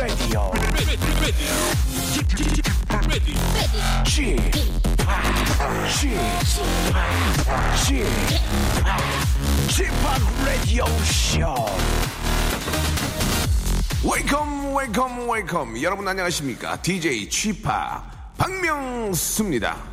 Radio. Chip, Chip, Chip, Radio Show. 웨이컴 웨이컴 웨이컴 여러분 안녕하십니까 DJ 취파 박명수입니다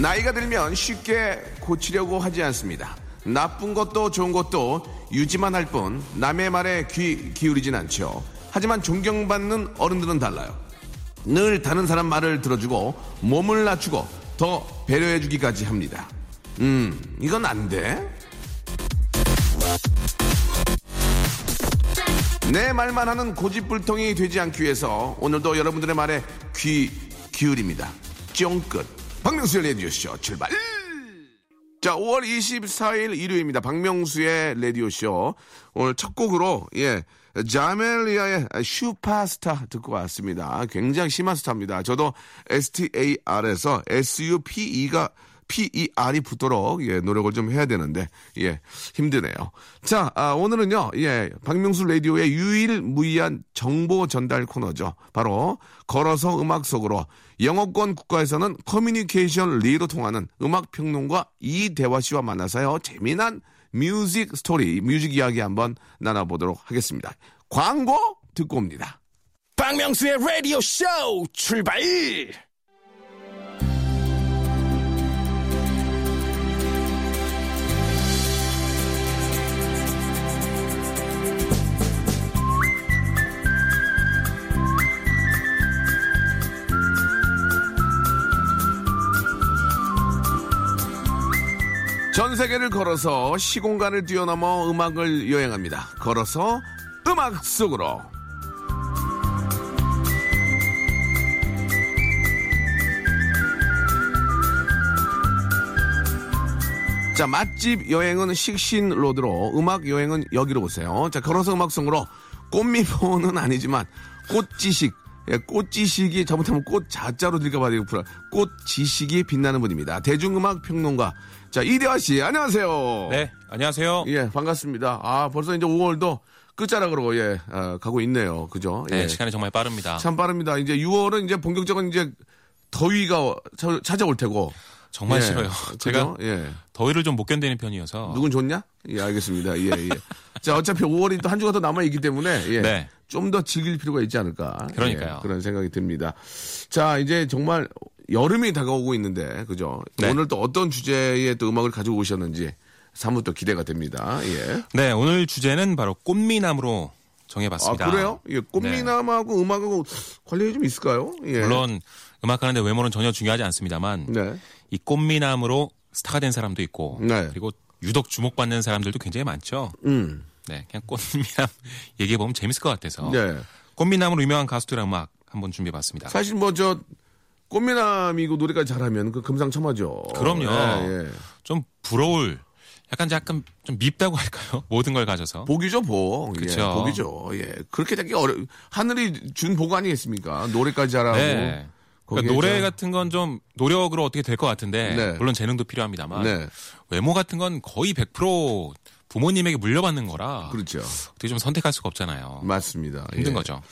나이가 들면 쉽게 고치려고 하지 않습니다 나쁜 것도 좋은 것도 유지만 할 뿐 남의 말에 귀 기울이진 않죠 하지만 존경받는 어른들은 달라요 늘 다른 사람 말을 들어주고 몸을 낮추고 더 배려해주기까지 합니다. 음, 이건 안 돼? 내 말만 하는 고집불통이 되지 않기 위해서 오늘도 여러분들의 말에 귀 기울입니다. 쫑끝. 박명수의 레디오쇼 출발! 자, 5월 24일 일요일입니다. 박명수의 레디오쇼. 오늘 첫 곡으로, 예, 자멜리아의 슈퍼스타 듣고 왔습니다. 굉장히 심한 스타입니다. 저도 STAR에서 SUPE가 PER이 붙도록 예, 노력을 좀 해야 되는데 예, 힘드네요. 자, 아, 오늘은요. 예, 박명수 라디오의 유일무이한 정보 전달 코너죠. 바로 걸어서 음악 속으로 영어권 국가에서는 Communication Lee로 통하는 음악 평론가 이대화 씨와 만나서요. 재미난 music story, music 이야기 한번 나눠보도록 하겠습니다. 광고 듣고 옵니다. 박명수의 라디오 쇼 출발! 전 세계를 걸어서 시공간을 뛰어넘어 음악을 여행합니다. 걸어서 음악 속으로. 자, 맛집 여행은 식신로드로, 음악 여행은 여기로 오세요. 자, 걸어서 음악 속으로 꽃미포는 아니지만 꽃지식, 예, 꽃 지식이 잘못하면 꽃 자자로 들어가봐야 되고 꽃지식이 빛나는 분입니다. 대중음악 평론가. 자, 이대화 씨, 안녕하세요. 네, 안녕하세요. 예, 반갑습니다. 아, 벌써 이제 5월도 끝자락으로, 예, 아, 가고 있네요. 그죠? 네, 예. 시간이 정말 빠릅니다. 참 빠릅니다. 이제 6월은 이제 본격적인 이제 더위가 차- 찾아올 테고. 정말 예, 싫어요. 그죠? 제가 예. 더위를 좀 못 견디는 편이어서. 누군 좋냐? 예, 알겠습니다. 예, 예. 자, 어차피 5월이 또 한 주가 더 남아있기 때문에, 예. 네. 좀 더 즐길 필요가 있지 않을까. 그러니까요. 예, 그런 생각이 듭니다. 자, 이제 정말 여름이 다가오고 있는데, 그죠? 네. 오늘 또 어떤 주제의 또 음악을 가지고 오셨는지 사뭇 또 기대가 됩니다. 예. 네, 오늘 주제는 바로 꽃미남으로 정해봤습니다. 아, 그래요? 예, 꽃미남하고 음악하고 관련이 좀 있을까요? 예. 물론 음악하는데 외모는 전혀 중요하지 않습니다만 네. 이 꽃미남으로 스타가 된 사람도 있고 네. 그리고 유독 주목받는 사람들도 굉장히 많죠. 음. 네, 그냥 꽃미남 얘기해 보면 재밌을 것 같아서 네. 꽃미남으로 유명한 가수들의 음악 한번 준비해봤습니다. 사실 뭐 저 꽃미남이고 노래까지 잘하면 그 금상첨화죠. 그럼요. 예, 예. 좀 부러울 약간 약간 좀 밉다고 할까요? 모든 걸 가져서. 복이죠, 복. 예, 그쵸. 복이죠. 예. 그렇게 되게 어려, 하늘이 준 복 아니겠습니까? 노래까지 잘하고. 네. 그러니까 노래 저- 같은 건 좀 노력으로 어떻게 될 것 같은데 네. 물론 재능도 필요합니다만 네. 외모 같은 건 거의 100% 부모님에게 물려받는 거라 그렇죠. 어떻게 좀 선택할 수가 없잖아요. 맞습니다. 힘든 예. 거죠.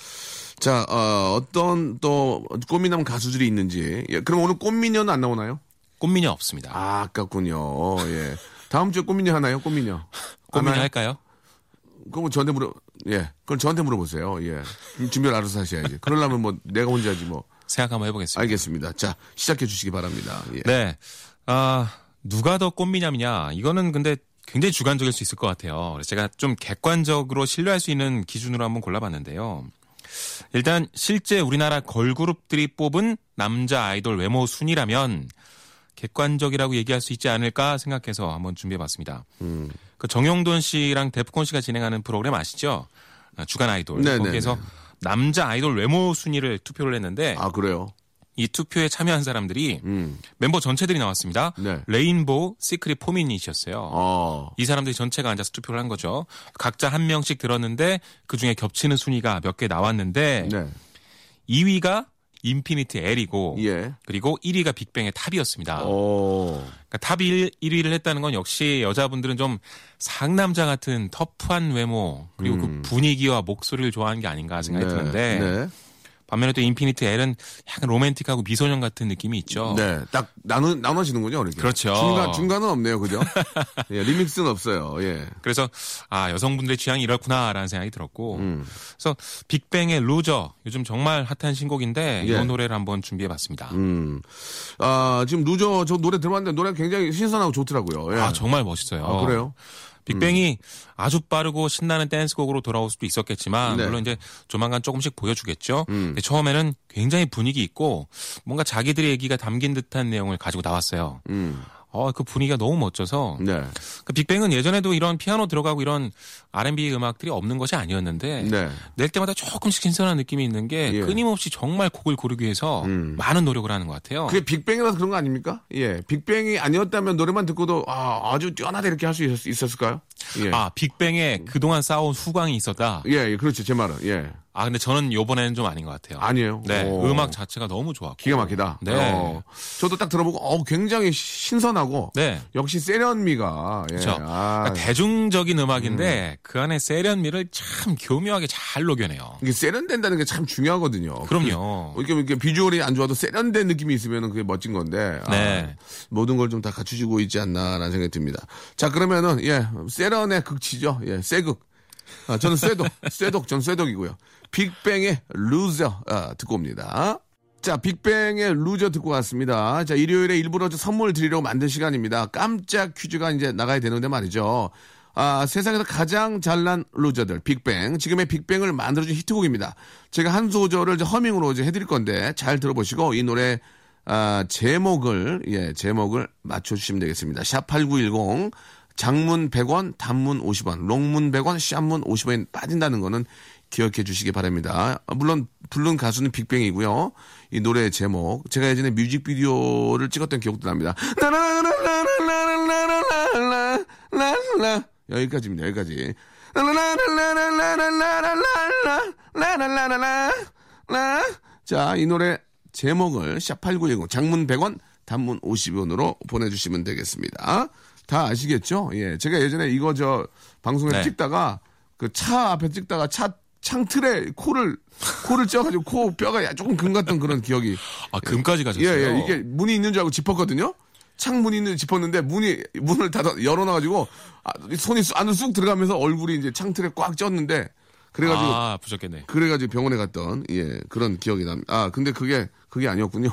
자, 어, 떤또 꽃미남 가수들이 있는지. 예, 그럼 오늘 꽃미녀는 안 나오나요? 꽃미녀 없습니다. 아, 아깝군요. 예. 다음 주에 꽃미녀 하나요? 꽃미녀. 꽃미녀 하나요? 할까요? 그럼 저한테 물어, 예. 그건 저한테 물어보세요. 예. 준비를 알아서 하셔야지. 그러려면 뭐 내가 혼자 하지 뭐. 생각 한번 해보겠습니다. 알겠습니다. 자, 시작해 주시기 바랍니다. 예. 네. 아, 누가 더 꽃미남이냐? 이거는 근데 굉장히 주관적일 수 있을 것 같아요. 제가 좀 객관적으로 신뢰할 수 있는 기준으로 한번 골라봤는데요. 일단 실제 우리나라 걸그룹들이 뽑은 남자 아이돌 외모 순위라면 객관적이라고 얘기할 수 있지 않을까 생각해서 한번 준비해봤습니다. 음. 그 정용돈 씨랑 데프콘 씨가 진행하는 프로그램 아시죠? 아, 주간 아이돌. 네네네. 거기에서 남자 아이돌 외모 순위를 투표를 했는데 아, 그래요? 이 투표에 참여한 사람들이 음. 멤버 전체들이 나왔습니다. 네. 레인보우 시크릿 포미닛이었어요. 어. 이 사람들이 전체가 앉아서 투표를 한 거죠. 각자 한 명씩 들었는데 그 중에 겹치는 순위가 몇 개 나왔는데 네. 2위가 인피니트 L이고 예. 그리고 1위가 빅뱅의 탑이었습니다. 오. 그러니까 탑 1, 1위를 했다는 건 역시 여자분들은 좀 상남자 같은 터프한 외모 그리고 그 분위기와 목소리를 좋아하는 게 아닌가 생각이 드는데 음. 네. 반면에 또 인피니트 L은 약간 로맨틱하고 미소년 같은 느낌이 있죠. 네. 딱 나누, 나눠지는군요, 이렇게. 그렇죠. 중간, 중간은 없네요, 그죠? 예, remix는 없어요, 예. 그래서 아 여성분들의 취향이 이렇구나라는 생각이 들었고 음. 그래서 빅뱅의 Loser 요즘 정말 핫한 신곡인데 예. 이 노래를 한번 준비해봤습니다. 음. 아, 지금 Loser 저 노래 들어봤는데 노래 굉장히 신선하고 좋더라고요. 예. 아 정말 멋있어요. 아, 그래요? 빅뱅이 아주 빠르고 신나는 댄스곡으로 돌아올 수도 있었겠지만 네. 음. 물론 이제 조만간 조금씩 보여주겠죠. 근데 처음에는 굉장히 분위기 있고 뭔가 자기들의 얘기가 담긴 듯한 내용을 가지고 나왔어요. 음. 어, 그 분위기가 너무 멋져서 네. 그 빅뱅은 예전에도 이런 피아노 들어가고 이런 R&B 음악들이 없는 것이 아니었는데 네. 낼 때마다 조금씩 신선한 느낌이 있는 게 예. 끊임없이 정말 곡을 고르기 위해서 많은 노력을 하는 것 같아요. 그게 빅뱅이라서 그런 거 아닙니까? 예. 빅뱅이 아니었다면 노래만 듣고도 아, 아주 뛰어나다 이렇게 할 수 있었을까요? 예. 아 빅뱅에 그동안 쌓아온 후광이 있었다. 예, 예, 그렇죠. 제 말은. 예. 아 근데 저는 요번에는 좀 아닌 것 같아요. 아니에요. 네, 오. 음악 자체가 너무 좋았고. 기가 막히다. 네. 어, 저도 딱 들어보고 어, 굉장히 신선하고 네. 역시 세련미가 예. 그렇죠. 아, 그러니까 대중적인 음악인데 그 안에 세련미를 참 교묘하게 잘 녹여내요. 이게 세련된다는 게 참 중요하거든요. 그럼요. 이렇게, 이렇게 비주얼이 안 좋아도 세련된 느낌이 있으면 그게 멋진 건데 아, 네. 모든 걸 좀 다 갖추시고 있지 않나라는 생각이 듭니다. 자 그러면은 예 세련의 극치죠. 예 세극. 아, 저는 쇠독, 쇠독, 전 쇠독이고요. 빅뱅의 루저 아, 듣고 옵니다. 자, 빅뱅의 루저 듣고 왔습니다. 자, 일요일에 일부러 저 선물 드리려고 만든 시간입니다. 깜짝 퀴즈가 이제 나가야 되는데 말이죠. 아, 세상에서 가장 잘난 루저들, 빅뱅. 지금의 빅뱅을 만들어준 히트곡입니다. 제가 한 소절을 허밍으로 이제 해드릴 건데 잘 들어보시고 이 노래 아, 제목을, 예, 제목을 맞춰주시면 되겠습니다. 샵8910, 장문 100원, 단문 50원, 롱문 100원, 샵문 50원 빠진다는 거는 기억해 주시기 바랍니다. 아, 물론, 부른 가수는 빅뱅이고요. 이 노래 제목, 제가 예전에 뮤직비디오를 찍었던 기억도 납니다. 라라라라라라라라라라라라. 여기까지입니다, 여기까지. 라라라라라라라라라라라라라. 자, 이 노래 제목을 샵8910 장문 100원 단문 50원으로 보내 주시면 되겠습니다. 다 아시겠죠? 예. 제가 예전에 이거 저 방송에 네. 찍다가 그 차 앞에 찍다가 차 창틀에 코를 코를 쪄가지고 코 뼈가 조금 금 같던 그런 기억이 아 금까지 예, 가셨어요. 예. 이게 문이 있는 줄 알고 짚었거든요. 창문이 있는 줄 짚었는데 문이 문을 닫아 열어놔가지고 아, 손이 쑥- 안으로 쑥 들어가면서 얼굴이 이제 창틀에 꽉 쪘는데 그래가지고 아 아프셨겠네. 그래가지고 병원에 갔던 예 그런 기억이 납니다. 아 근데 그게 그게 아니었군요.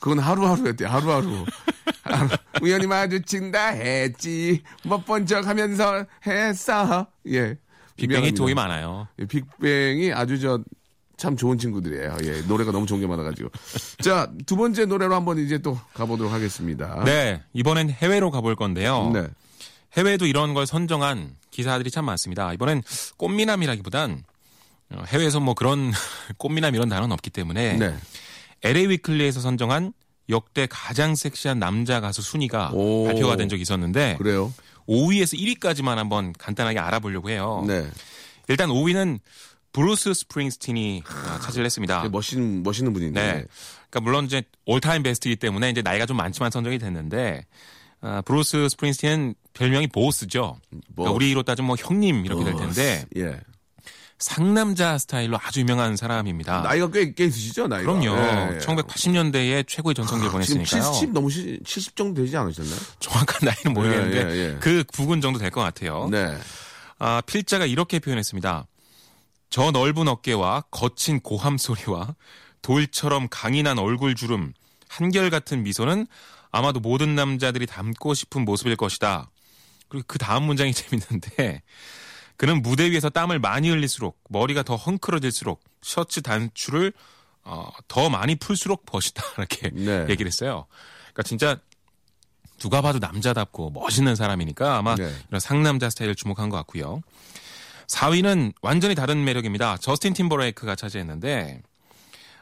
그건 하루하루였대 하루하루. 하루. 우연히 마주친다 했지 못 본 척하면서 했어. 예. 빅뱅이. 도이 많아요. 예, 빅뱅이 아주 저 참 좋은 친구들이에요. 예, 노래가 너무 좋은 게 많아가지고. 자, 두 번째 노래로 한번 이제 또 가보도록 하겠습니다. 네 이번엔 해외로 가볼 건데요. 네. 해외도 이런 걸 선정한 기사들이 참 많습니다. 이번엔 꽃미남이라기보단 어, 해외에서 뭐 그런 꽃미남 이런 단어는 없기 때문에 네. LA Weekly에서 선정한 역대 가장 섹시한 남자 가수 순위가 오. 발표가 된 적이 있었는데 그래요. 5위에서 1위까지만 한번 간단하게 알아보려고 해요. 네. 일단 5위는 브루스 스프링스틴이 어, 차지를 했습니다. 멋있는, 멋있는 분인데. 네. 그러니까 물론 이제 all-time best이기 때문에 이제 나이가 좀 많지만 선정이 됐는데 아, 브루스 스프링스틴은 별명이 보스죠. 그러니까 보스. 우리로 따지면 뭐 형님 이렇게 될 텐데 예. 상남자 스타일로 아주 유명한 사람입니다. 나이가 꽤, 꽤 있으시죠, 나이가? 그럼요. 예, 예. 1980년대에 최고의 전성기를 아, 지금 보냈으니까요. 70 너무 70, 70 정도 되지 않으셨나요? 정확한 나이는 모르겠는데 예, 예, 예. 그 부근 정도 될 것 같아요. 네. 아, 필자가 이렇게 표현했습니다. 저 넓은 어깨와 거친 고함 소리와 돌처럼 강인한 얼굴 주름, 한결같은 미소는 아마도 모든 남자들이 닮고 싶은 모습일 것이다. 그리고 그 다음 문장이 재밌는데 그는 무대 위에서 땀을 많이 흘릴수록 머리가 더 헝클어질수록 셔츠 단추를 어, 더 많이 풀수록 멋있다 이렇게 네. 얘기를 했어요. 그러니까 진짜 누가 봐도 남자답고 멋있는 사람이니까 아마 네. 이런 상남자 스타일을 주목한 것 같고요. 4위는 완전히 다른 매력입니다. 저스틴 팀버레이크가 차지했는데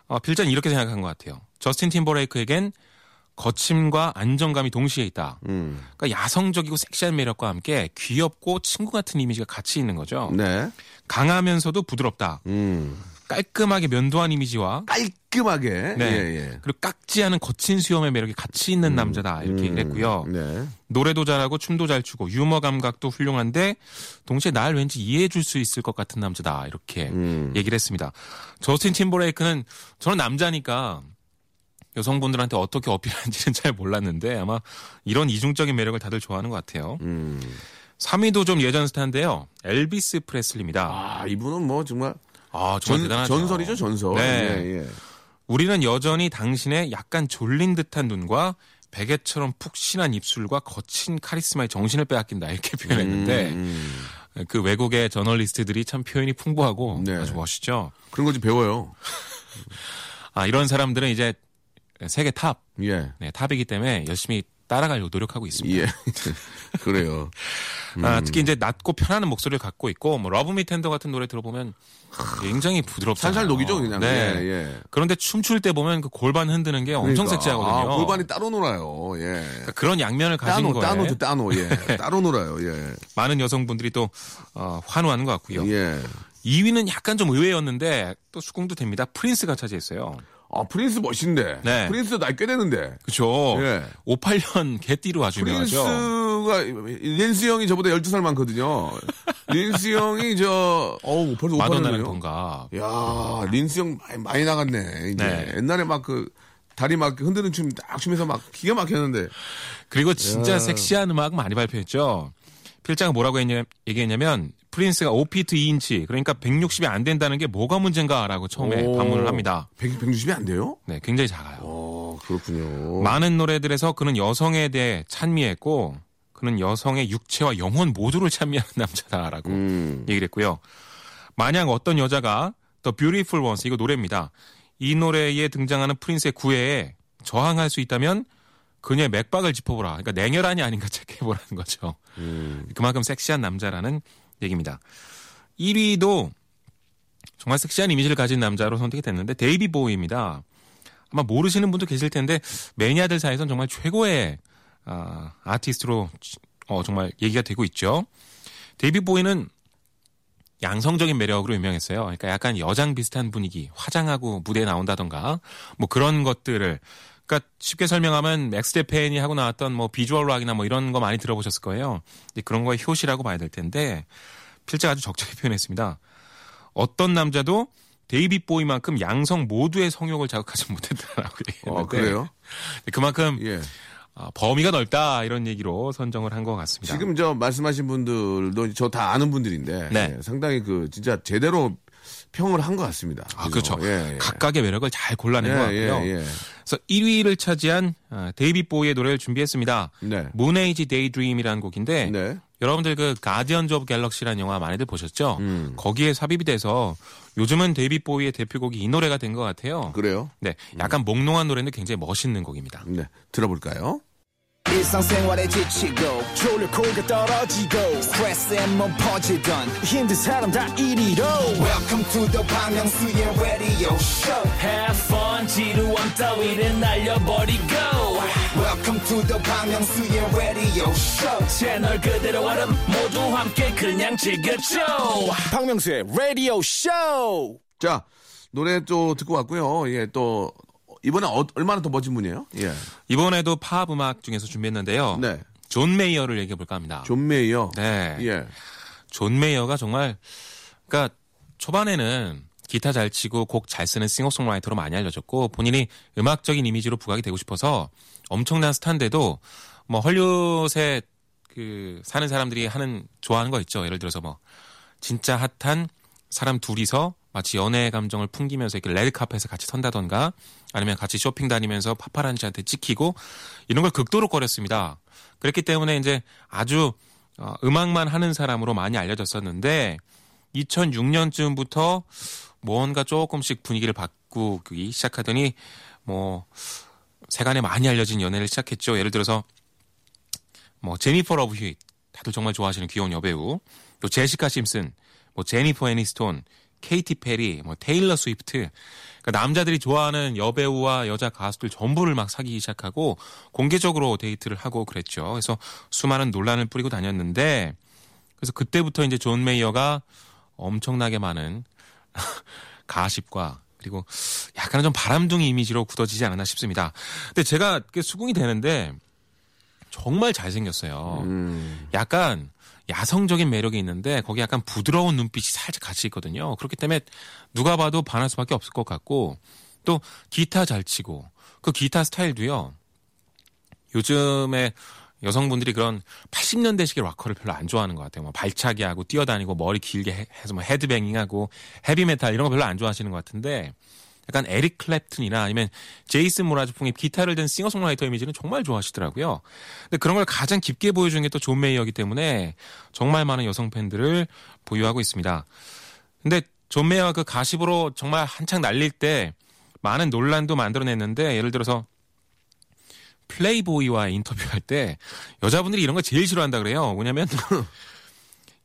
어, 필자는 이렇게 생각한 것 같아요. 저스틴 팀버레이크에겐 거침과 안정감이 동시에 있다. 음. 그러니까 야성적이고 섹시한 매력과 함께 귀엽고 친구 같은 이미지가 같이 있는 거죠. 네. 강하면서도 부드럽다. 음. 깔끔하게 면도한 이미지와 깔끔하게. 네. 예, 예. 그리고 깍지 않은 거친 수염의 매력이 같이 있는 남자다 이렇게 얘기를 했고요. 네. 노래도 잘하고 춤도 잘 추고 유머 감각도 훌륭한데 동시에 날 왠지 이해해 줄 수 있을 것 같은 남자다 이렇게 음. 얘기를 했습니다. 저스틴 팀버레이크는 저는 남자니까 여성분들한테 어떻게 어필하는지는 잘 몰랐는데 아마 이런 이중적인 매력을 다들 좋아하는 것 같아요. 음. 3위도 좀 예전 스타인데요. 엘비스 프레슬리입니다. 아, 이분은 뭐 정말 아, 정말 전, 대단하죠. 전설이죠, 전설. 네. 예, 예. 우리는 여전히 당신의 약간 졸린 듯한 눈과 베개처럼 푹신한 입술과 거친 카리스마의 정신을 빼앗긴다 이렇게 표현했는데 음, 그 외국의 저널리스트들이 참 표현이 풍부하고 네. 아주 멋있죠. 그런 거 좀 배워요. 아 이런 사람들은 이제 세계 탑, 예. 네, 탑이기 때문에 열심히 따라가려고 노력하고 있습니다. 예. 그래요. 아, 특히 이제 낮고 편안한 목소리를 갖고 있고 뭐 Love Me Tender 같은 노래 들어보면 굉장히 부드럽잖아요. 살살 녹이죠, 그냥. 네. 예, 예. 그런데 춤출 때 보면 그 골반 흔드는 게 엄청 그러니까. 섹시하거든요. 아, 골반이 따로 놀아요. 예. 그러니까 그런 양면을 가진 따노, 거예요. 따노죠, 따노. 예. 따로 놀아요. 예. 많은 여성분들이 또 어, 환호하는 것 같고요. 예. 2위는 약간 좀 의외였는데 또 수긍도 됩니다. 프린스가 차지했어요. 아, 프린스 멋있는데. 네. 프린스 나이 꽤 되는데. 그렇죠. 예. 58년 개띠로 아주 유명하죠. 프린스가 프린스 형이 저보다 12살 많거든요. 프린스 형이 저 어우 벌써 마돈나랑 58년이에요. 동갑. 야, 프린스 형 많이, 많이 나갔네. 이제 네. 옛날에 막 그 다리 막 흔드는 춤 딱 추면서 막 기가 막혔는데. 그리고 진짜 야. 섹시한 음악 많이 발표했죠. 필자가 뭐라고 했냐, 얘기했냐면 프린스가 5피트 2인치 그러니까 160이 안 된다는 게 뭐가 문제인가라고 처음에 오. 반문을 합니다. 100, 160이 안 돼요? 네, 굉장히 작아요. 어, 그렇군요. 많은 노래들에서 그는 여성에 대해 찬미했고 그는 여성의 육체와 영혼 모두를 찬미하는 남자다라고 음. 얘기를 했고요. 만약 어떤 여자가 The Beautiful Ones 이거 노래입니다. 이 노래에 등장하는 프린스의 구애에 저항할 수 있다면 그녀의 맥박을 짚어보라. 그러니까 냉혈한이 아닌가 체크해보라는 거죠. 음. 그만큼 섹시한 남자라는 얘기입니다. 1위도 정말 섹시한 이미지를 가진 남자로 선택이 됐는데 데이비드 보위입니다. 아마 모르시는 분도 계실 텐데 매니아들 사이에서는 정말 최고의 아, 아티스트로 어, 정말 얘기가 되고 있죠. 데이비드 보위는 양성적인 매력으로 유명했어요. 그러니까 약간 여장 비슷한 분위기, 화장하고 무대에 나온다던가 뭐 그런 것들을 그러니까 쉽게 설명하면 X Japan이 하고 나왔던 뭐 비주얼 락이나 뭐 이런 거 많이 들어보셨을 거예요. 그런 거의 효시라고 봐야 될 텐데 필자 아주 적절히 표현했습니다. 어떤 남자도 데이비드 보위만큼 양성 모두의 성욕을 자극하지 못했다라고 얘기했는데 어, 그래요? 그만큼 예. 아, 범위가 넓다 이런 얘기로 선정을 한 것 같습니다. 지금 저 말씀하신 분들도 저 다 아는 분들인데 네. 예, 상당히 그 진짜 제대로 평을 한 것 같습니다. 아? 그렇죠. 예, 예. 각각의 매력을 잘 골라낸 것 예, 같고요. 예, 예. 그래서 1위를 차지한 아, 데이비드 보위의 노래를 준비했습니다. 네. Moonage Daydream이라는 곡인데 네. 여러분들 그 Guardians of Galaxy라는 영화 많이들 보셨죠? 음. 거기에 삽입이 돼서 요즘은 데이비드 보위의 대표곡이 이 노래가 된 것 같아요. 그래요? 네, 약간 몽롱한 노래인데 굉장히 멋있는 곡입니다. 네. 들어볼까요? 일상생활에 지치고, 졸려 코가 떨어지고, 스트레스에 몸 퍼지던, 힘든 사람 다 이리로. welcome to the Park Myung-soo's radio show Have fun 지루함 따위를 날려버리고 welcome to the Park Myung-soo's radio show 채널 그대로 얼음 모두 함께 그냥 즐겨줘 박명수의 라디오 쇼 자, 노래 또 듣고 왔고요. 예, 또 이번에 어- 얼마나 더 멋진 분이에요? 예. 이번에도 팝 음악 중에서 준비했는데요. 네. 존 메이어를 얘기해 볼까 합니다. 존 메이어. 네. 예. 존 메이어가 정말 그러니까 초반에는 기타 잘 치고 곡 잘 쓰는 싱어송라이터로 많이 알려졌고 본인이 음악적인 이미지로 부각이 되고 싶어서 엄청난 스타인데도 뭐 헐리우드에 그 사는 사람들이 하는 좋아하는 거 있죠. 예를 들어서 뭐 진짜 핫한 사람 둘이서 마치 연애의 감정을 풍기면서 이렇게 레드카펫에 같이 선다던가 아니면 같이 쇼핑 다니면서 파파라치한테 찍히고 이런 걸 극도로 꺼렸습니다. 그랬기 때문에 이제 아주 어, 음악만 하는 사람으로 많이 알려졌었는데 2006년쯤부터 뭔가 조금씩 분위기를 바꾸기 시작하더니 뭐 세간에 많이 알려진 연애를 시작했죠. 예를 들어서 뭐 제니퍼 러브 휴잇 다들 정말 좋아하시는 귀여운 여배우 또 제시카 심슨 뭐 제니퍼 애니스톤 케이티 페리 뭐 테일러 스위프트 그러니까 남자들이 좋아하는 여배우와 여자 가수들 전부를 막 사귀기 시작하고 공개적으로 데이트를 하고 그랬죠. 그래서 수많은 논란을 뿌리고 다녔는데 그래서 그때부터 이제 존 메이어가 엄청나게 많은 가십과 그리고 약간은 좀 바람둥이 이미지로 굳어지지 않았나 싶습니다. 근데 제가 그 수긍이 되는데 정말 잘생겼어요. 약간 야성적인 매력이 있는데 거기 약간 부드러운 눈빛이 살짝 같이 있거든요. 그렇기 때문에 누가 봐도 반할 수밖에 없을 것 같고 또 기타 잘 치고 그 기타 스타일도요. 요즘에 여성분들이 그런 80년대식의 락커를 별로 안 좋아하는 것 같아요. 뭐 발차기 하고 뛰어다니고 머리 길게 해- 해서 뭐 헤드뱅잉 하고 헤비메탈 이런 거 별로 안 좋아하시는 것 같은데 약간 에릭 클랩튼이나 아니면 제이슨 모라즈풍의 기타를 멘 싱어송라이터 이미지는 정말 좋아하시더라고요. 근데 그런 걸 가장 깊게 보여준 게 또 존 메이어이기 때문에 정말 많은 여성 팬들을 보유하고 있습니다. 근데 존 메이어가 그 가십으로 정말 한창 날릴 때 많은 논란도 만들어냈는데 예를 들어서 플레이보이와 인터뷰할 때 여자분들이 이런 거 제일 싫어한다 그래요. 뭐냐면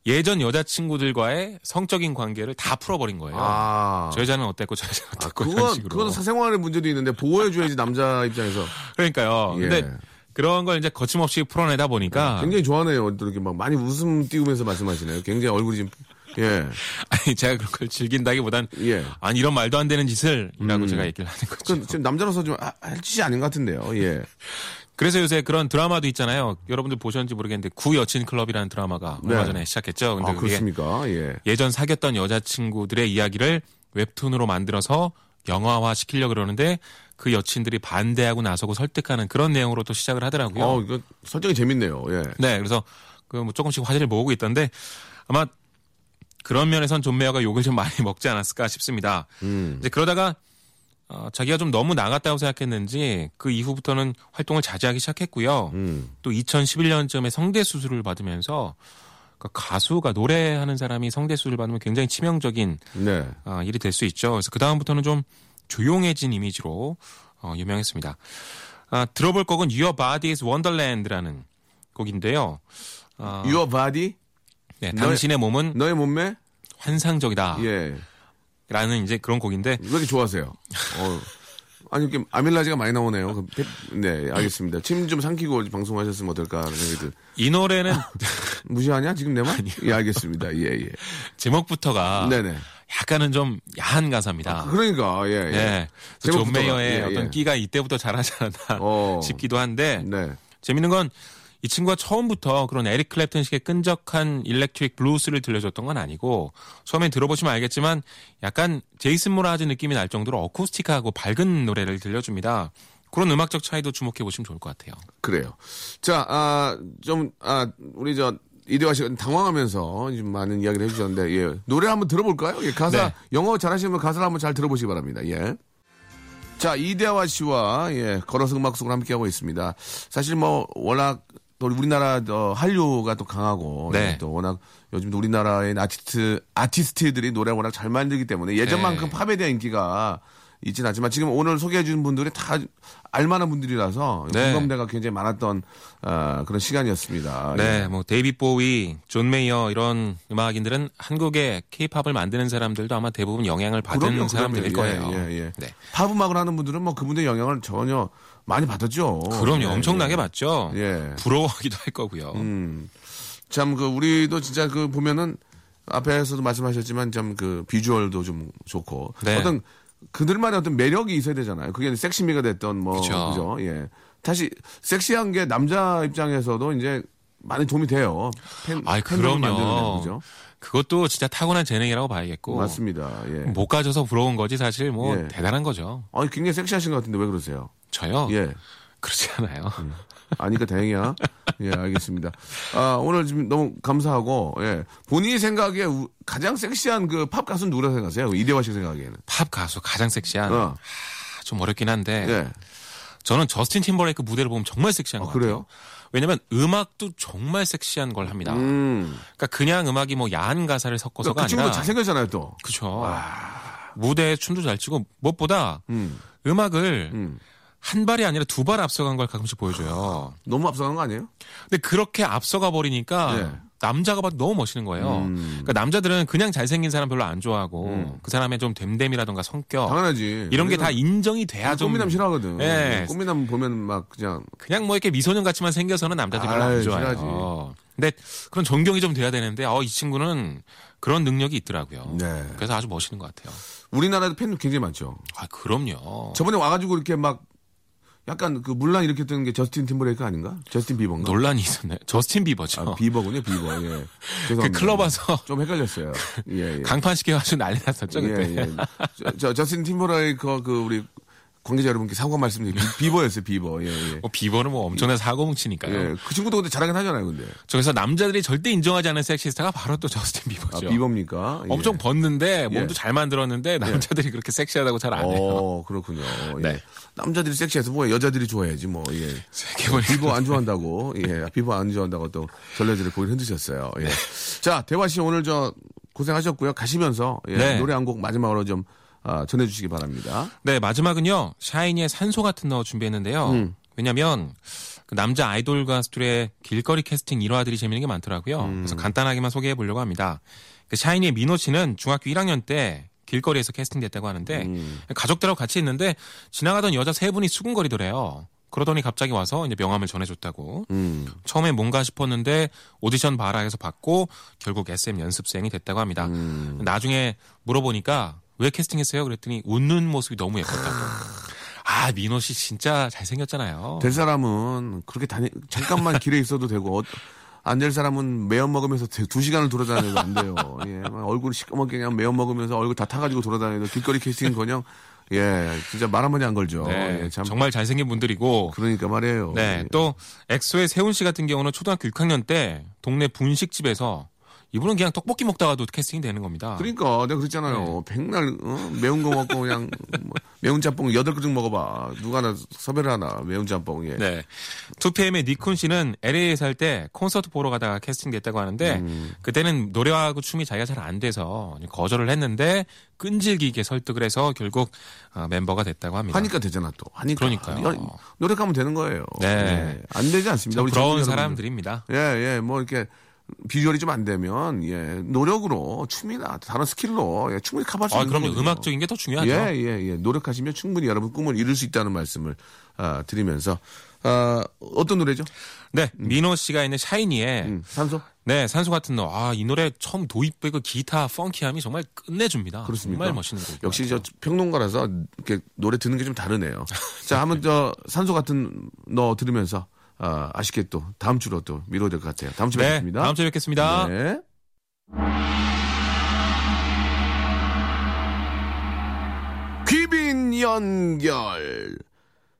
예전 여자친구들과의 성적인 관계를 다 풀어버린 거예요. 아. 저 여자는 어땠고 저 여자는 아, 어땠고 이런 그건. 그건 사생활의 문제도 있는데 보호해줘야지 남자 입장에서. 그러니까요. 예. 근데 그런 걸 이제 거침없이 풀어내다 보니까 굉장히 좋아하네요. 또 이렇게 막 많이 웃음 띄우면서 말씀하시네요. 굉장히 얼굴이 지금, 예. 아니 제가 그런 걸 즐긴다기보단 예. 아니 이런 말도 안 되는 짓을이라고 음. 제가 얘기를 하는 거죠. 그, 지금 남자로서 좀 아, 할 짓이 아닌 것 같은데요. 예. 그래서 요새 그런 드라마도 있잖아요. 여러분들 보셨는지 모르겠는데 구 여친 클럽이라는 드라마가 얼마 네. 전에 시작했죠. 근데 아, 그렇습니까? 예. 예전 사귀었던 여자친구들의 이야기를 웹툰으로 만들어서 영화화 시키려 고 그러는데 그 여친들이 반대하고 나서고 설득하는 그런 내용으로 또 시작을 하더라고요. 어, 이거 설정이 재밌네요. 예. 네, 그래서 그 뭐 조금씩 화제를 모으고 있던데 아마 그런 면에선 존 메이어가 욕을 좀 많이 먹지 않았을까 싶습니다. 음. 이제 그러다가 어, 자기가 좀 너무 나갔다고 생각했는지 그 이후부터는 활동을 자제하기 시작했고요. 음. 또 2011년쯤에 성대 수술을 받으면서 그 가수가 노래하는 사람이 성대 수술을 받으면 굉장히 치명적인 네. 아, 일이 될 수 있죠. 그래서 그 다음부터는 좀 조용해진 이미지로 어, 유명했습니다. 아, 들어볼 곡은 Your Body is Wonderland라는 곡인데요. 아, Your body? 네, 너의- 당신의 몸은 너의 몸매? 환상적이다. 예. 라는 이제 그런 곡인데 왜 이렇게 좋아하세요? 어. 아니, 이렇게 아밀라지가 많이 나오네요. 그ペ- 네, 알겠습니다. 침 좀 삼키고 방송하셨으면 어떨까 하는 생각이 들. 이 노래는 무시하냐? 지금 내 말? 예, 알겠습니다. 예, 예. 제목부터가 네네. 약간은 좀 야한 가사입니다. 그러니까, 예, 예. 네. 존 메이어의 예, 어떤 예. 끼가 이때부터 자라지 않았나 어. 싶기도 한데 네. 재밌는 건 이 친구가 처음부터 그런 에릭 클랩튼식의 끈적한 일렉트릭 블루스를 들려줬던 건 아니고 처음엔 들어보시면 알겠지만 약간 제이슨 모라즈 느낌이 날 정도로 어쿠스틱하고 밝은 노래를 들려줍니다. 그런 음악적 차이도 주목해 보시면 좋을 것 같아요. 그래요. 자, 아, 좀, 아, 우리 저, 이대화 씨가 당황하면서 좀 많은 이야기를 해주셨는데, 예. 노래 한번 들어볼까요? 예, 가사, 네. 영어 잘하시면 가사를 한번 잘 들어보시기 바랍니다. 예. 자, 이대화 씨와, 예, 걸어서 음악 속을 함께하고 있습니다. 사실 뭐, 워낙, 또 우리나라 어, 한류가 또 강하고, 네. 예, 또 워낙 요즘도 우리나라의 아티스트, 아티스트들이 노래 워낙 잘 만들기 때문에 예전만큼 네. 팝에 대한 인기가 있진 않지만 지금 오늘 소개해 주신 분들이 다 알만한 분들이라서 네. 공감대가 굉장히 많았던 어, 그런 시간이었습니다. 네, 예. 뭐 데이빗 보위, 존 메이어 이런 음악인들은 한국의 케이팝을 만드는 사람들도 아마 대부분 영향을 받은 그럼요, 사람들일 그럼요. 거예요. 예, 예, 예. 네. 팝 음악을 하는 분들은 뭐 그분들의 영향을 전혀 많이 받았죠. 그럼요, 예, 엄청나게 예. 받죠. 예. 부러워하기도 할 거고요. 음. 참 그 우리도 진짜 그 보면은 앞에서도 말씀하셨지만 참 그 비주얼도 좀 좋고 네. 어떤 그들만의 어떤 매력이 있어야 되잖아요. 그게 섹시미가 됐던 뭐 그쵸. 그죠? 예. 다시 섹시한 게 남자 입장에서도 이제 많이 도움이 돼요. 팬, 팬덤을 그럼요. 그죠? 그것도 진짜 타고난 재능이라고 봐야겠고. 맞습니다. 예. 못 가져서 부러운 거지 사실 뭐 예. 대단한 거죠. 아니 굉장히 섹시하신 것 같은데 왜 그러세요? 저요? 예. 그렇지 않아요. 아니까 다행이야. 예, 알겠습니다. 아, 오늘 지금 너무 감사하고, 예. 본인이 생각에 우- 가장 섹시한 그 팝 가수는 누구라고 생각하세요? 이대화 씨 생각에는. 팝 가수 가장 섹시한 어. 아, 좀 어렵긴 한데 예. 저는 저스틴 팀버레이크 무대를 보면 정말 섹시한 아, 것 같아요. 그래요? 왜냐면 음악도 정말 섹시한 걸 합니다. 음. 그러니까 그냥 음악이 뭐 야한 가사를 섞어서가 그 친구 아니라 잘생겼잖아요, 또. 그쵸. 무대에 춤도 잘 추고 무엇보다 음. 음악을 음. 한 발이 아니라 두 발 앞서간 걸 가끔씩 보여줘요. 너무 앞서간 거 아니에요? 근데 그렇게 앞서가 버리니까 네. 남자가 봐도 너무 멋있는 거예요. 음. 그러니까 남자들은 그냥 잘생긴 사람 별로 안 좋아하고 그 사람의 좀 됨됨이라던가 성격 당연하지. 이런 게 다 인정이 돼야 좀 꽃미남 싫어하거든. 예. 꽃미남 보면 막 그냥 그냥 뭐 이렇게 미소년 같이만 생겨서는 남자들이 별로 안 좋아해요. 싫어하지. 근데 그런 존경이 좀 돼야 되는데 어, 이 친구는 그런 능력이 있더라고요. 네. 그래서 아주 멋있는 것 같아요. 우리나라도 팬 굉장히 많죠. 아, 그럼요. 저번에 와가지고 이렇게 막 약간 그 물란 이렇게 뜨는 게 저스틴 팀버레이크 아닌가? 저스틴 비버인가? 논란이 있었네. 저스틴 비버죠. 아, 비버군요, 비버. 예. 그. 클럽 와서 좀 헷갈렸어요. 예, 예. 강판 시켜 가지고 난리 났었죠. 예, 그때. 예. 저, 저 저스틴 팀버레이크 그 우리 관계자 여러분께 사과 말씀드리면 비버였어요, 비버. 예, 예. 뭐 비버는 뭐 엄청난 사고 뭉치니까요. 예, 그 친구도 근데 잘하긴 하잖아요, 근데. 저기서 남자들이 절대 인정하지 않는 섹시스타가 바로 또 저스틴 아, 비버죠. 비버입니까? 예. 엄청 벗는데 몸도 예. 잘 만들었는데 남자들이 그렇게 섹시하다고 잘 안 해요. 어, 그렇군요. 예. 네. 남자들이 섹시해서 뭐 여자들이 좋아해야지 뭐. 예. 비버 안 좋아한다고. 예. 비버 안 좋아한다고 또 전래들이 고개를 흔드셨어요. 예. 자, 대화 씨 오늘 저 고생하셨고요. 가시면서 예. 네. 노래 한 곡 마지막으로 좀 아, 전해주시기 바랍니다. 네, 마지막은요. 샤이니의 산소 같은 너 준비했는데요. 음. 왜냐면 그 남자 아이돌 가수들의 길거리 캐스팅 일화들이 재밌는 게 많더라고요. 음. 그래서 간단하게만 소개해 보려고 합니다. 그 샤이니의 민호 씨는 중학교 1학년 때 길거리에서 캐스팅됐다고 하는데 음. 가족들하고 같이 있는데 지나가던 여자 세 분이 수군거리더래요. 그러더니 갑자기 와서 이제 명함을 전해줬다고. 음. 처음에 뭔가 싶었는데 오디션 봐라 해서 받고 결국 SM 연습생이 됐다고 합니다. 음. 나중에 물어보니까 왜 캐스팅했어요? 그랬더니 웃는 모습이 너무 예뻤다고. 아 민호 씨 진짜 잘생겼잖아요. 될 사람은 그렇게 다니, 잠깐만 길에 있어도 되고, 안될 사람은 매연 먹으면서 대- 두 시간을 돌아다녀도 안 돼요. 예. 막 얼굴 시꺼멓게 그냥 매연 먹으면서 얼굴 다 타가지고 돌아다녀도 길거리 캐스팅 그냥, 예. 진짜 말 한마디 안 걸죠. 네, 예, 참. 정말 잘생긴 분들이고. 그러니까 말이에요. 네, 예. 또 엑소의 세훈 씨 같은 경우는 초등학교 6학년 때 동네 분식집에서 이분은 그냥 떡볶이 먹다가도 캐스팅이 되는 겁니다. 그러니까 내가 그랬잖아요. 백날 어? 매운 거 먹고 그냥 뭐, 매운 짬뽕 여덟 그릇 먹어봐. 누가 하나 섭외를 하나 매운 짬뽕 예. 네. 2PM의 닉쿤 씨는 LA에 살 때 콘서트 보러 가다가 캐스팅됐다고 하는데 음. 그때는 노래하고 춤이 자기가 잘 안 돼서 거절을 했는데 끈질기게 설득을 해서 결국 어, 멤버가 됐다고 합니다. 하니까 되잖아 또. 하니까. 그러니까요. 야, 노력하면 되는 거예요. 네. 예. 안 되지 않습니다. 참 우리 여러분들. 사람들입니다. 예, 예, 뭐 이렇게 비주얼이 좀 안 되면 예 노력으로 춤이나 다른 스킬로 예, 충분히 커버할 수 아, 있는 그럼요. 거거든요. 음악적인 게 더 중요하죠. 예, 예, 예. 노력하시면 충분히 여러분 꿈을 이룰 수 있다는 말씀을 아, 드리면서 아, 어떤 노래죠? 네. 민호 씨가 있는 샤이니의 음, 산소? 네, 산소 같은 너. 아, 이 노래 처음 도입되고 기타 펑키함이 정말 끝내줍니다. 그렇습니까? 정말 멋있는 곡. 역시 저 평론가라서 이렇게 노래 듣는 게 좀 다르네요. 자, 한번 저 산소 같은 너 들으면서 아, 아쉽게 또 다음 주로 또 미뤄야 될 것 같아요. 다음 주에 네, 뵙겠습니다. 다음 주에 뵙겠습니다. 네. 귀빈 연결.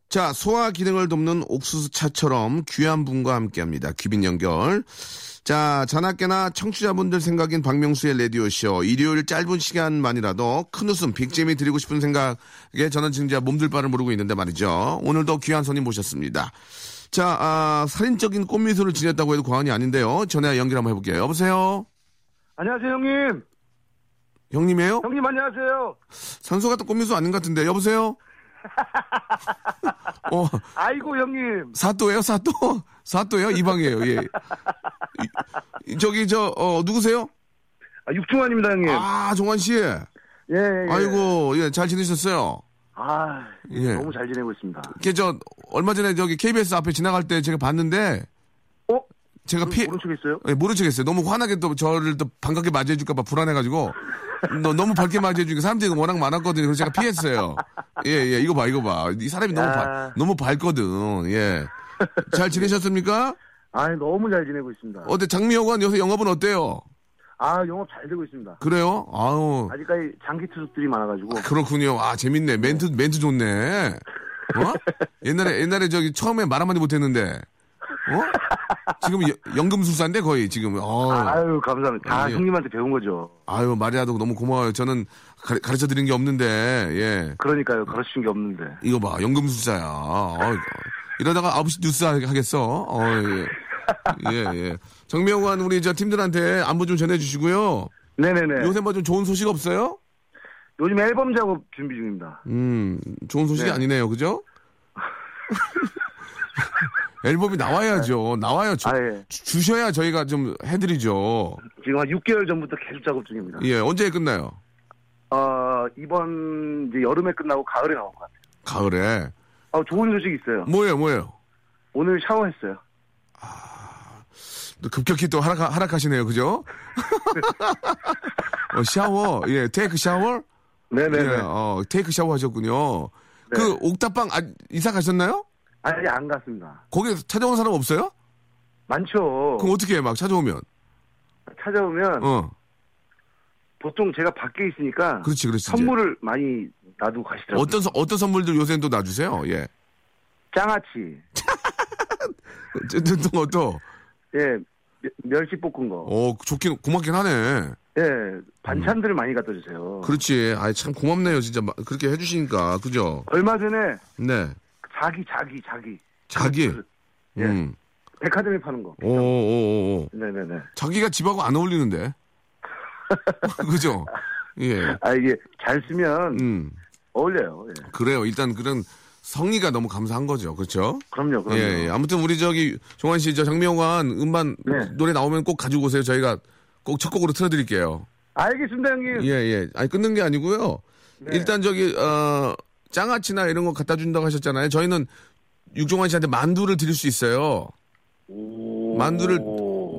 자, 소화 기능을 돕는 옥수수 차처럼 귀한 분과 함께 합니다. 귀빈 연결. 자, 자나깨나 청취자분들 생각인 박명수의 라디오쇼. 일요일 짧은 시간만이라도 큰 웃음, 빅잼이 드리고 싶은 생각에 저는 진짜 몸둘 바를 모르고 있는데 말이죠. 오늘도 귀한 손님 모셨습니다. 자, 아, 살인적인 꽃미소를 지녔다고 해도 과언이 아닌데요. 전화 연결 한번 해볼게요. 여보세요? 안녕하세요, 형님. 형님이에요? 형님, 안녕하세요. 산소 같은 꽃미소 아닌 것 같은데, 여보세요? 어, 아이고, 형님. 사또예요, 사또? 사또예요? 이방이에요, 예. 이- 저기, 저, 어, 누구세요? 아, 육중환입니다, 형님. 아, 종환 씨. 예, 예. 아이고, 예, 잘 지내셨어요? 아, 예. 너무 잘 지내고 있습니다. 이게 저, 얼마 전에 저기 KBS 앞에 지나갈 때 제가 봤는데, 어? 제가 피, 모른 척 했어요? 예, 모른 척 했어요. 너무 환하게 또 저를 또 반갑게 맞이해줄까봐 불안해가지고, 너, 너무 밝게 맞이해주니까 사람들이 워낙 많았거든요. 그래서 제가 피했어요. 예, 예, 이거 봐, 이거 봐. 이 사람이 너무 야. 밝, 너무 밝거든. 예. 잘 지내셨습니까? 아, 너무 잘 지내고 있습니다. 어때, 장미여관 요새 영업은 어때요? 아, 영업 잘 되고 있습니다. 그래요? 아우, 아직까지 장기 투숙들이 많아가지고. 그렇군요. 아, 재밌네. 멘트, 멘트 좋네. 어? 옛날에, 옛날에 저기 처음에 말 한마디 못했는데, 어? 지금 여- 연금술사인데 거의 지금, 어. 아유, 감사합니다. 다 아, 예. 형님한테 배운 거죠. 아유, 말이라도 너무 고마워요. 저는 가, 가르쳐 드린 게 없는데, 예. 그러니까요, 가르치신 게 없는데. 이거 봐, 연금술사야. 어, 이러다가 9시 뉴스 하겠어? 어, 예. 예, 예. 정명환 우리 저 팀들한테 안부 좀 전해주시고요. 네네네. 요새 뭐 좀 좋은 소식 없어요? 요즘 앨범 작업 준비 중입니다. 음, 좋은 소식이 네. 아니네요. 그죠? 앨범이 나와야죠. 나와요. 주, 아, 예. 셔야 저희가 좀 해드리죠. 지금 한 6개월 전부터 계속 작업 중입니다. 예, 언제 끝나요? 어, 이번 이제 여름에 끝나고 가을에 나올 것 같아요. 가을에. 아, 좋은 소식이 있어요. 뭐예요, 뭐예요? 오늘 샤워했어요. 또 급격히 또 하락, 하락하시네요. 그죠? 어, 샤워, 예, 테이크 샤워? 네네네. 예, 어, 테이크 샤워 하셨군요. 네. 그 옥탑방 아, 이사 가셨나요? 아직 안 갔습니다. 거기 찾아온 사람 없어요? 많죠. 그럼 어떻게 해, 막 찾아오면? 찾아오면 어, 보통 제가 밖에 있으니까 그렇지, 그렇지. 이제. 선물을 많이 놔두고 가시더라고요. 어떤, 선- 어떤 선물들 요새는 또 놔주세요? 예. 장아찌, 또, 또, 예, 멸- 멸치 볶은 거, 어, 좋긴, 고맙긴 하네. 예, 반찬들을 많이 갖다 주세요. 그렇지. 아이, 참 고맙네요. 진짜. 마- 그렇게 해주시니까. 그죠? 얼마 전에 네. 자기, 자기, 자기. 자기. 그, 예. 음. 백화점에 파는 거. 오, 오, 오, 오. 네네네. 자기가 집하고 안 어울리는데. 그죠? 예. 아, 이게 잘 쓰면 음. 어울려요. 예. 그래요. 일단 그런 성의가 너무 감사한 거죠. 그렇죠? 그럼요, 그럼요. 예, 예. 아무튼 우리 저기 종환 씨, 저 장미영관 음반 네. 노래 나오면 꼭 가지고 오세요. 저희가 꼭 첫 곡으로 틀어드릴게요. 알겠습니다, 형님. 예, 예. 아니, 끊는 게 아니고요. 네. 일단 저기, 어, 장아찌나 이런 거 갖다 준다고 하셨잖아요. 저희는 육종환 씨한테 만두를 드릴 수 있어요. 오. 만두를,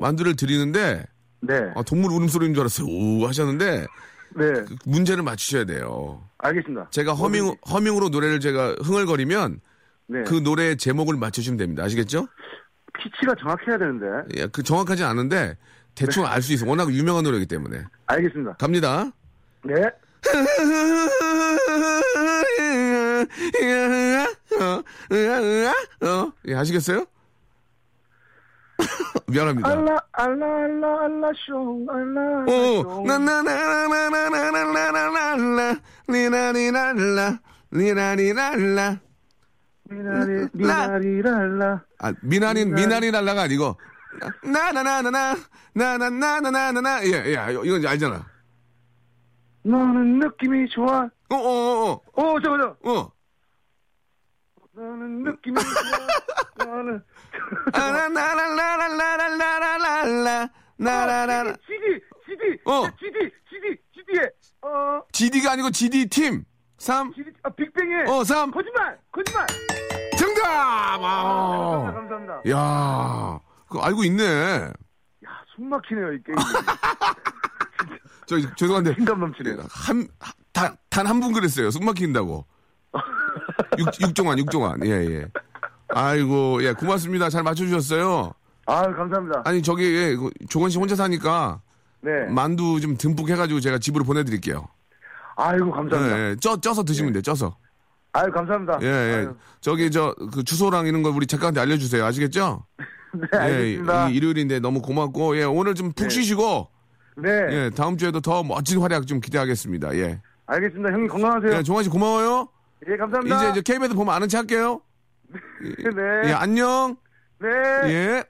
만두를 드리는데, 네. 아, 동물 울음소리인 줄 알았어요. 오, 하셨는데, 네. 문제를 맞추셔야 돼요. 알겠습니다. 제가 허밍, 허밍으로 노래를 제가 흥얼거리면 네. 그 노래 제목을 맞추시면 됩니다. 아시겠죠? 피치가 정확해야 되는데. 예, 그 정확하지 않은데 대충 네. 알수 있어. 워낙 유명한 노래이기 때문에. 알겠습니다. 갑니다. 네. 어, 예, 아시겠어요? 미안합니다. 알라, 알라, 알라, 알라, 숑, 알라, 오, 숑. 나나나나나나나나나나나, 리나리랄라, 리나리랄라. 미나리, 미나리랄라. 아, 미나리, 미나리랄라가 아니고, 나나나나나, 나나나나나나, 예, 예, 이건 이제 알잖아. 너는 느낌이 좋아. 어, 어, 어, 어, 저거, 저. 어, 어. 너는 느낌이 좋아. 너는. 아, 나나나나나나나나나나, 나나나나. GD, GD, 어. GD, GD, GD에, 어, GD가 아니고 GD 팀. 3, GD, 아, 빅뱅에. 어, 3. 거짓말, 거짓말. 정답! 감사합니다, 아. 감사합니다. 야 그거 알고 있네. 야, 숨 막히네요, 이 게임. 저, 죄송한데. 신감 넘치네요. 한, 단, 단 한 분 그랬어요. 숨 막힌다고. 육, 육종환, 육종환. 예, 예. 아이고, 예, 고맙습니다. 잘 맞춰주셨어요. 아, 감사합니다. 아니, 저기, 예, 그 조건 씨 혼자 사니까 네. 만두 좀 듬뿍 해가지고 제가 집으로 보내드릴게요. 아이고, 예, 감사합니다. 예. 쪄, 쪄서 드시면 돼, 쪄서. 아유, 감사합니다. 예, 예. 아유, 저기, 저, 그 주소랑 이런 거 우리 작가한테 알려주세요. 아시겠죠? 네, 알겠습니다. 예, 이- 일요일인데 너무 고맙고, 예, 오늘 좀 푹 쉬시고, 네. 예, 다음 주에도 더 멋진 활약 좀 기대하겠습니다. 예. 알겠습니다. 형님 건강하세요. 예, 종환 씨 고마워요. 예, 감사합니다. 이제 이제 KBS 보면 아는 체 할게요. 네. 예, 안녕. 네. 예.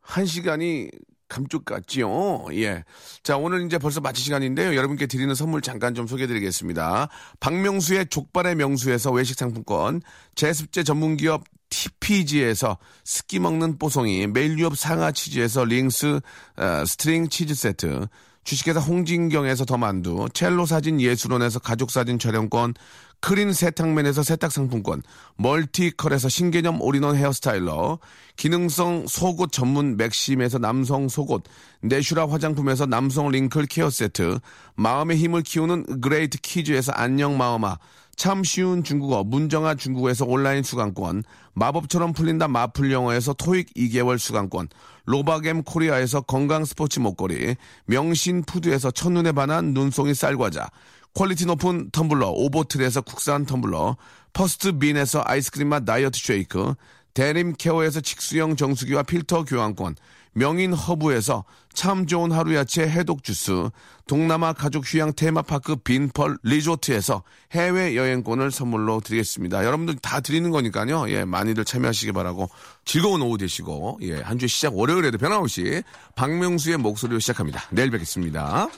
한 시간이 감쪽 같지요. 예. 자, 오늘 이제 벌써 마칠 시간인데요. 여러분께 드리는 선물 잠깐 좀 소개해 드리겠습니다. 박명수의 족발의 명수에서 외식 상품권, 제습제 전문 기업 TPG에서 습기 먹는 뽀송이, 매일유업 상하 치즈에서 링스 어, 스트링 치즈 세트, 주식회사 홍진경에서 더 만두, 첼로 사진 예술원에서 가족 사진 촬영권, 크린 세탁맨에서 세탁 상품권, 멀티컬에서 신개념 올인원 hair styler, 기능성 속옷 전문 맥심에서 남성 속옷, 내슈라 화장품에서 남성 wrinkle care 세트, 마음의 힘을 키우는 그레이트 키즈에서 안녕 마음아, 참 쉬운 중국어 문정아 중국어에서 온라인 수강권, 마법처럼 풀린다 마풀 영어에서 토익 2개월 수강권, 로바겜 코리아에서 건강 스포츠 목걸이, 명신 푸드에서 첫눈에 반한 눈송이 쌀과자, quality 높은 텀블러 오보틀에서 국산 텀블러, 퍼스트 빈에서 아이스크림 맛 다이어트 쉐이크, 데림 케어에서 직수형 정수기와 필터 교환권, 명인 허브에서 참 좋은 하루 야채 해독 주스, 동남아 가족 휴양 테마파크 빈펄 리조트에서 해외 여행권을 선물로 드리겠습니다. 여러분들 다 드리는 거니까요. 예, 많이들 참여하시기 바라고 즐거운 오후 되시고 예, 한 주의 시작 월요일에도 변함없이 박명수의 목소리로 시작합니다. 내일 뵙겠습니다.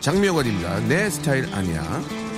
장미영관입니다. 내 스타일 아니야.